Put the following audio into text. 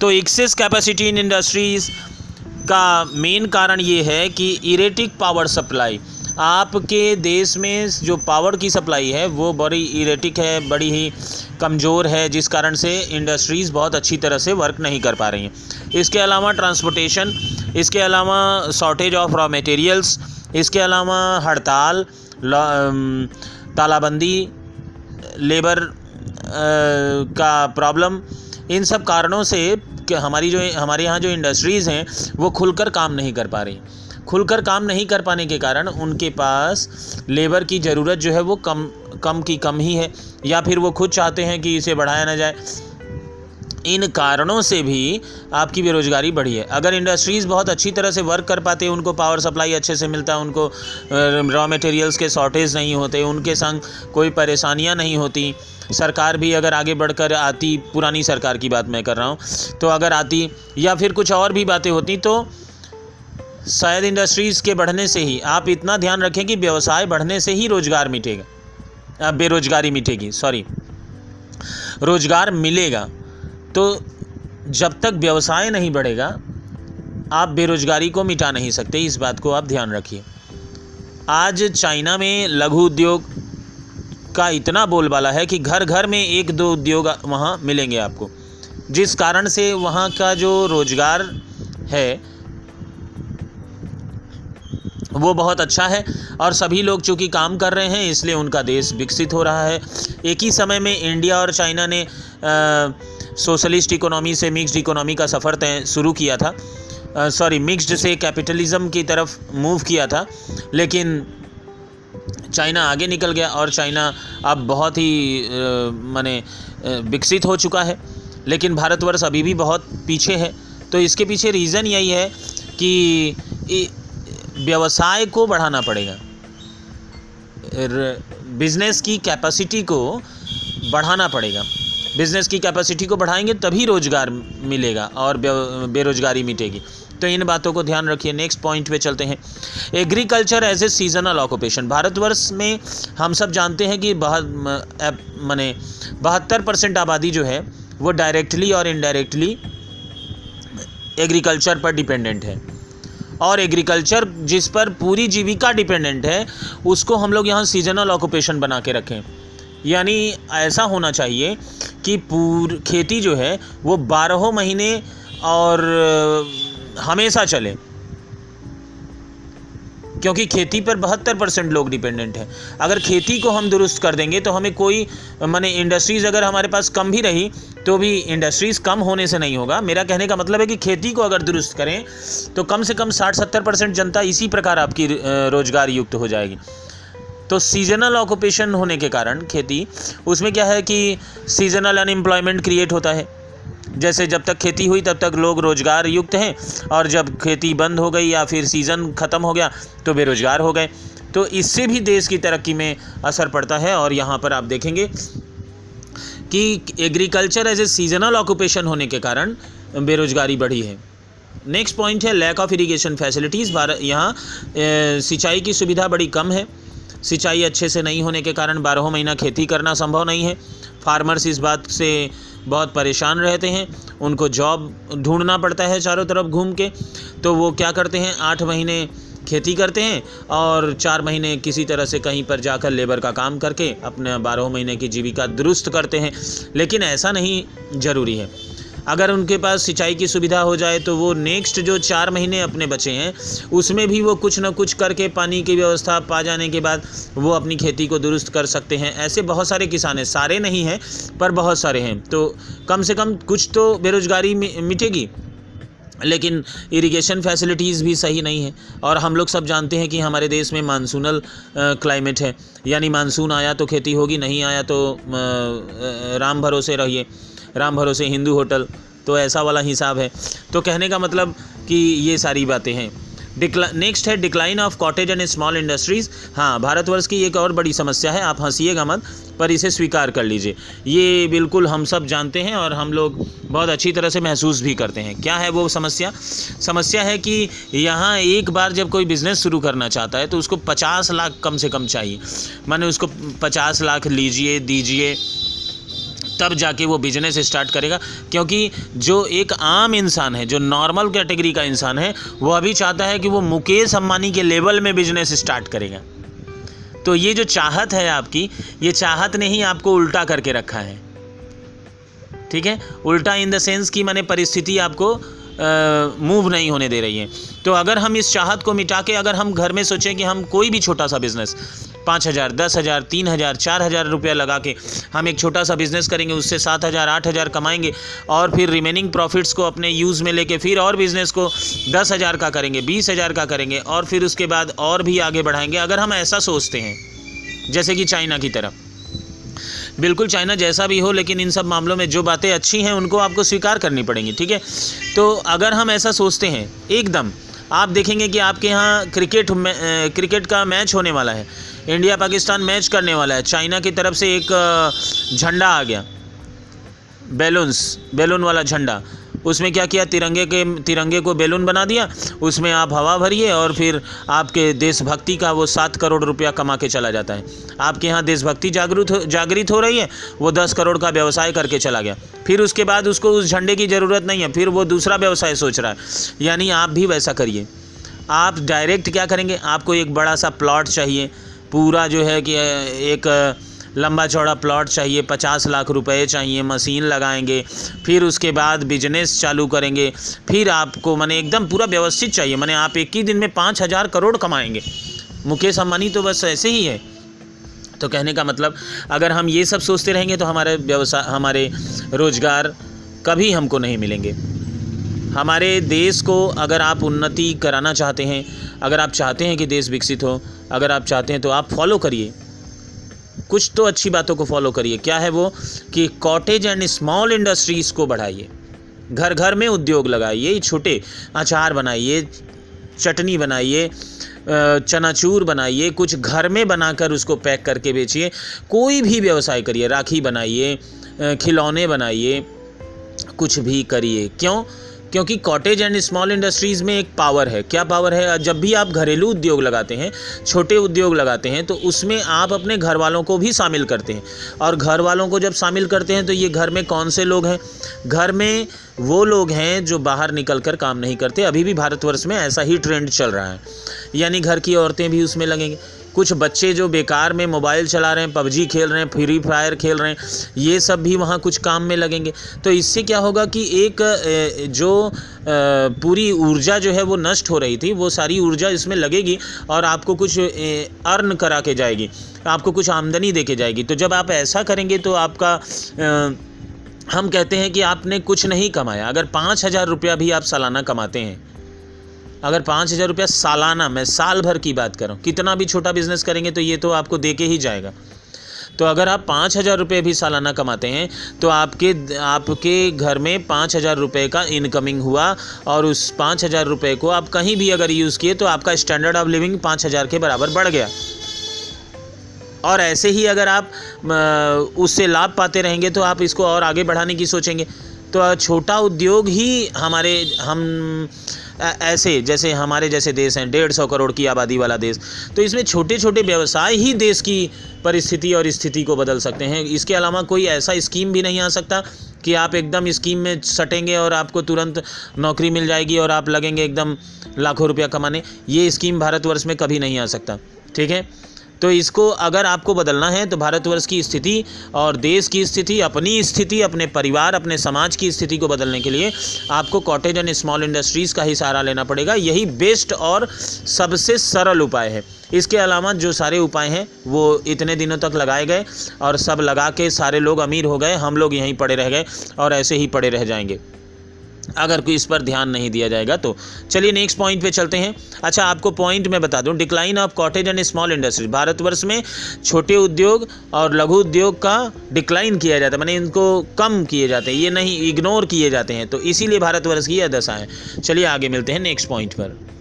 तो excess capacity in industries का main कारण ये है कि इरेटिक पावर सप्लाई आपके देश में जो पावर की सप्लाई है, वो बड़ी इरेटिक है, बड़ी ही कमज़ोर है, जिस कारण से इंडस्ट्रीज़ बहुत अच्छी तरह से वर्क नहीं कर पा रही हैं। इसके अलावा ट्रांसपोर्टेशन इसके अलावा शॉर्टेज ऑफ़ रॉ मटेरियल्स इसके अलावा हड़ताल तालाबंदी लेबर का प्रॉब्लम इन सब कारणों से हमारी जो, हमारे यहाँ जो इंडस्ट्रीज़ हैं, वो खुलकर काम नहीं कर पा रही। खुलकर काम नहीं कर पाने के कारण उनके पास लेबर की ज़रूरत जो है वो कम कम की कम ही है। या फिर वो खुद चाहते हैं कि इसे बढ़ाया ना जाए। इन कारणों से भी आपकी बेरोज़गारी बढ़ी है। अगर इंडस्ट्रीज़ बहुत अच्छी तरह से वर्क कर पाते, उनको पावर सप्लाई अच्छे से मिलता, उनको रॉ मटेरियल्स के शॉर्टेज नहीं होते, उनके संग कोई परेशानियाँ नहीं होती, सरकार भी अगर आगे बढ़कर आती, पुरानी सरकार की बात मैं कर रहा हूँ तो अगर आती या फिर कुछ और भी बातें होती तो शायद इंडस्ट्रीज़ के बढ़ने से ही, आप इतना ध्यान रखें कि व्यवसाय बढ़ने से ही रोज़गार मिटेगा। बेरोज़गारी मिटेगी सॉरी रोज़गार मिलेगा। तो जब तक व्यवसाय नहीं बढ़ेगा, आप बेरोज़गारी को मिटा नहीं सकते। इस बात को आप ध्यान रखिए। आज चाइना में लघु उद्योग का इतना बोलबाला है कि घर घर में एक दो उद्योग वहाँ मिलेंगे आपको। जिस कारण से वहाँ का जो रोज़गार है, वो बहुत अच्छा है और सभी लोग चूँकि काम कर रहे हैं, इसलिए उनका देश विकसित हो रहा है। एक ही समय में इंडिया और चाइना ने सोशलिस्ट इकोनॉमी से मिक्स्ड इकोनॉमी का सफ़र तय शुरू किया था। सॉरी मिक्स्ड से कैपिटलिज्म की तरफ़ मूव किया था, लेकिन चाइना आगे निकल गया और चाइना अब बहुत ही माने विकसित हो चुका है, लेकिन भारतवर्ष अभी भी बहुत पीछे है। तो इसके पीछे रीज़न यही है कि व्यवसाय को बढ़ाना पड़ेगा। बिज़नेस की कैपेसिटी को बढ़ाना पड़ेगा। बिज़नेस की कैपेसिटी को बढ़ाएँगे, तभी रोज़गार मिलेगा और बेरोज़गारी मिटेगी। तो इन बातों को ध्यान रखिए। नेक्स्ट पॉइंट पे चलते हैं। Agriculture as a seasonal occupation. Bharatvarsha में हम सब जानते हैं कि मैंने बहत्तर परसेंट आबादी जो है, वो डायरेक्टली और इनडायरेक्टली एग्रीकल्चर पर डिपेंडेंट है। और एग्रीकल्चर जिस पर पूरी जीविका डिपेंडेंट है, उसको हम लोग यहाँ सीजनल ऑक्यूपेशन बना के रखें। यानी ऐसा होना चाहिए कि पूर, खेती जो है, वो बारहों महीने और हमेशा चले। क्योंकि खेती पर बहत्तर परसेंट लोग डिपेंडेंट हैं। अगर खेती को हम दुरुस्त कर देंगे तो हमें कोई, माने इंडस्ट्रीज़ अगर हमारे पास कम भी रही तो भी इंडस्ट्रीज़ कम होने से नहीं होगा। मेरा कहने का मतलब है कि खेती को अगर दुरुस्त करें तो कम से कम साठ सत्तर परसेंट जनता इसी प्रकार आपकी रोज़गार युक्त हो जाएगी। तो सीजनल ऑक्यूपेशन होने के कारण खेती, उसमें क्या है कि सीजनल अनएम्प्लॉयमेंट क्रिएट होता है। जैसे जब तक खेती हुई, तब तक लोग रोज़गार युक्त हैं और जब खेती बंद हो गई या फिर सीज़न ख़त्म हो गया तो बेरोज़गार हो गए। तो इससे भी देश की तरक्की में असर पड़ता है और यहाँ पर आप देखेंगे कि agriculture as a seasonal occupation होने के कारण बेरोज़गारी बढ़ी है। नेक्स्ट पॉइंट है lack of irrigation facilities Bharat यहाँ सिंचाई की सुविधा बड़ी कम है। सिंचाई अच्छे से नहीं होने के कारण बारह महीना खेती करना संभव नहीं है। फार्मर्स इस बात से बहुत परेशान रहते हैं। उनको जॉब ढूंढना पड़ता है चारों तरफ़ घूम के। तो वो क्या करते हैं? आठ महीने खेती करते हैं और चार महीने किसी तरह से कहीं पर जाकर लेबर का काम करके अपने बारह महीने की जीविका दुरुस्त करते हैं। लेकिन ऐसा नहीं ज़रूरी है। अगर उनके पास सिंचाई की सुविधा हो जाए तो वो नेक्स्ट जो चार महीने अपने बचे हैं, उसमें भी वो कुछ ना कुछ करके पानी की व्यवस्था पा जाने के बाद वो अपनी खेती को दुरुस्त कर सकते हैं। ऐसे बहुत सारे किसान हैं। सारे नहीं हैं, पर बहुत सारे हैं। तो कम से कम कुछ तो बेरोज़गारी मिटेगी। लेकिन इरिगेशन फैसिलिटीज़ भी सही नहीं है। और हम लोग सब जानते हैं कि हमारे देश में मानसूनल क्लाइमेट है। यानी मानसून आया तो खेती होगी, नहीं आया तो राम भरोसे रहिए। राम भरोसे हिंदू होटल तो ऐसा वाला हिसाब है। तो कहने का मतलब कि ये सारी बातें हैं। डिक्ला नेक्स्ट है decline of cottage and small industries हाँ भारतवर्ष की एक और बड़ी समस्या है, आप हंसीएगा मत, पर इसे स्वीकार कर लीजिए। ये बिल्कुल हम सब जानते हैं और हम लोग बहुत अच्छी तरह से महसूस भी करते हैं। क्या है वो समस्या? समस्या है कि यहाँ एक बार जब कोई बिज़नेस शुरू करना चाहता है तो उसको पचास लाख कम से कम चाहिए। माने उसको पचास लाख लीजिए, दीजिए। तब जाके वो बिज़नेस स्टार्ट करेगा, क्योंकि जो एक आम इंसान है, जो नॉर्मल कैटेगरी का इंसान है, वो अभी चाहता है कि वो मुकेश अम्बानी के लेवल में बिज़नेस स्टार्ट करेगा। तो ये जो चाहत है आपकी, ये चाहत ने ही आपको उल्टा करके रखा है। ठीक है? उल्टा इन द सेंस कि मैंने परिस्थिति आपको मूव नहीं होने दे रही है। तो अगर हम इस चाहत को मिटा के, अगर हम घर में सोचें कि हम कोई भी छोटा सा बिज़नेस पाँच हज़ार, दस हज़ार, तीन हज़ार, चार हज़ार रुपया लगा के हम एक छोटा सा बिज़नेस करेंगे, उससे सात हज़ार, आठ हज़ार कमाएँगे और फिर रिमेनिंग प्रॉफिट्स को अपने यूज़ में लेके फिर और बिज़नेस को दस हज़ार का करेंगे, बीस हज़ार का करेंगे और फिर उसके बाद और भी आगे बढ़ाएँगे। अगर हम ऐसा सोचते हैं, जैसे कि चाइना की तरफ़, बिल्कुल चाइना जैसा भी हो, लेकिन इन सब मामलों में जो बातें अच्छी हैं, उनको आपको स्वीकार करनी पड़ेंगी, ठीक है? तो अगर हम ऐसा सोचते हैं, एकदम, आप देखेंगे कि आपके यहाँ क्रिकेट क्रिकेट का मैच होने वाला है इंडिया पाकिस्तान मैच करने वाला है। चाइना की तरफ़ से एक झंडा आ गया। बैलून्स, बैलून वाला झंडा। उसमें क्या किया? तिरंगे के, तिरंगे को बैलून बना दिया। उसमें आप हवा भरिए और फिर आपके देशभक्ति का वो सात करोड़ रुपया कमा के चला जाता है। आपके यहाँ देशभक्ति जागरूक जागृत हो रही है। वो दस करोड़ का व्यवसाय करके चला गया। फिर उसके बाद उसको उस झंडे की ज़रूरत नहीं है। फिर वो दूसरा व्यवसाय सोच रहा है। यानी आप भी वैसा करिए। आप डायरेक्ट क्या करेंगे? आपको एक बड़ा सा प्लॉट चाहिए। पूरा जो है कि एक लंबा चौड़ा प्लॉट चाहिए, पचास लाख रुपए चाहिए, मशीन लगाएँगे, फिर उसके बाद बिज़नेस चालू करेंगे, फिर आपको मैंने एकदम पूरा व्यवस्थित चाहिए, मैंने आप एक ही दिन में पाँच हज़ार करोड़ कमाएँगे। मुकेश अम्बानी तो बस ऐसे ही है। तो कहने का मतलब अगर हम ये सब सोचते रहेंगे तो हमारे व्यवसाय हमारे रोज़गार कभी हमको नहीं मिलेंगे। हमारे देश को अगर आप उन्नति कराना चाहते हैं, अगर आप चाहते हैं कि देश विकसित हो, अगर आप चाहते हैं तो आप फॉलो करिए। कुछ तो अच्छी बातों को फॉलो करिए। क्या है वो? कि कॉटेज एंड स्मॉल इंडस्ट्रीज़ को बढ़ाइए। घर घर में उद्योग लगाइए, छोटे अचार बनाइए, चटनी बनाइए चनाचूर बनाइए, कुछ घर में बनाकर उसको पैक करके बेचिए। कोई भी व्यवसाय करिए, राखी बनाइए खिलौने बनाइए, कुछ भी करिए। क्यों? क्योंकि कॉटेज एंड स्मॉल इंडस्ट्रीज़ में एक पावर है। क्या पावर है? जब भी आप घरेलू उद्योग लगाते हैं, छोटे उद्योग लगाते हैं तो उसमें आप अपने घर वालों को भी शामिल करते हैं। और घर वालों को जब शामिल करते हैं तो ये घर में कौन से लोग हैं? घर में वो लोग हैं जो बाहर निकल कर काम नहीं करते। अभी भी भारतवर्ष में ऐसा ही ट्रेंड चल रहा है। यानी घर की औरतें भी उसमें लगेंगी। कुछ बच्चे जो बेकार में मोबाइल चला रहे हैं, पबजी खेल रहे हैं, फ्री फायर खेल रहे हैं, ये सब भी वहाँ कुछ काम में लगेंगे। तो इससे क्या होगा कि एक जो पूरी ऊर्जा जो है वो नष्ट हो रही थी, वो सारी ऊर्जा इसमें लगेगी और आपको कुछ अर्न करा के जाएगी, आपको कुछ आमदनी दे के जाएगी। तो जब आप ऐसा करेंगे तो आपका हम कहते हैं कि आपने कुछ नहीं कमाया। अगर पाँच हज़ार रुपया भी आप सालाना कमाते हैं अगर पाँच हज़ार रुपया सालाना, मैं साल भर की बात कर कितना भी छोटा बिज़नेस करेंगे तो ये तो आपको दे के ही जाएगा। तो अगर आप पाँच हज़ार रुपये भी सालाना कमाते हैं तो आपके आपके घर में पाँच हज़ार रुपये का इनकमिंग हुआ और उस पाँच हज़ार रुपये को आप कहीं भी अगर यूज़ किए तो आपका स्टैंडर्ड ऑफ़ लिविंग पाँच हज़ार के बराबर बढ़ गया। और ऐसे ही अगर आप उससे लाभ पाते रहेंगे तो आप इसको और आगे बढ़ाने की सोचेंगे। तो छोटा उद्योग ही हमारे, हम ऐसे, जैसे हमारे जैसे देश हैं, डेढ़ सौ करोड़ की आबादी वाला देश। तो इसमें छोटे छोटे व्यवसाय ही देश की परिस्थिति और स्थिति को बदल सकते हैं। इसके अलावा कोई ऐसा स्कीम भी नहीं आ सकता कि आप एकदम स्कीम में सटेंगे और आपको तुरंत नौकरी मिल जाएगी और आप लगेंगे एकदम लाखों रुपया कमाने। ये स्कीम भारतवर्ष में कभी नहीं आ सकता। ठीक है? तो इसको अगर आपको बदलना है तो भारतवर्ष की स्थिति और देश की स्थिति, अपनी स्थिति, अपने परिवार, अपने समाज की स्थिति को बदलने के लिए आपको कॉटेज एंड स्मॉल इंडस्ट्रीज़ का ही सहारा लेना पड़ेगा। यही बेस्ट और सबसे सरल उपाय है। इसके अलावा जो सारे उपाय हैं, वो इतने दिनों तक लगाए गए और सब लगा के सारे लोग अमीर हो गए। हम लोग यहीं पड़े रह गए और ऐसे ही पड़े रह जाएँगे। अगर कोई इस पर ध्यान नहीं दिया जाएगा तो। चलिए नेक्स्ट पॉइंट पे चलते हैं। अच्छा आपको पॉइंट मैं बता दूँ। Decline of cottage and small industries Bharatvarsh में छोटे उद्योग और लघु उद्योग का डिक्लाइन किया जाता है। मैंने इनको कम किए जाते हैं। ये नहीं इग्नोर किए जाते हैं। तो इसीलिए भारतवर्ष की यह दशा है। चलिए आगे मिलते हैं नेक्स्ट पॉइंट पर।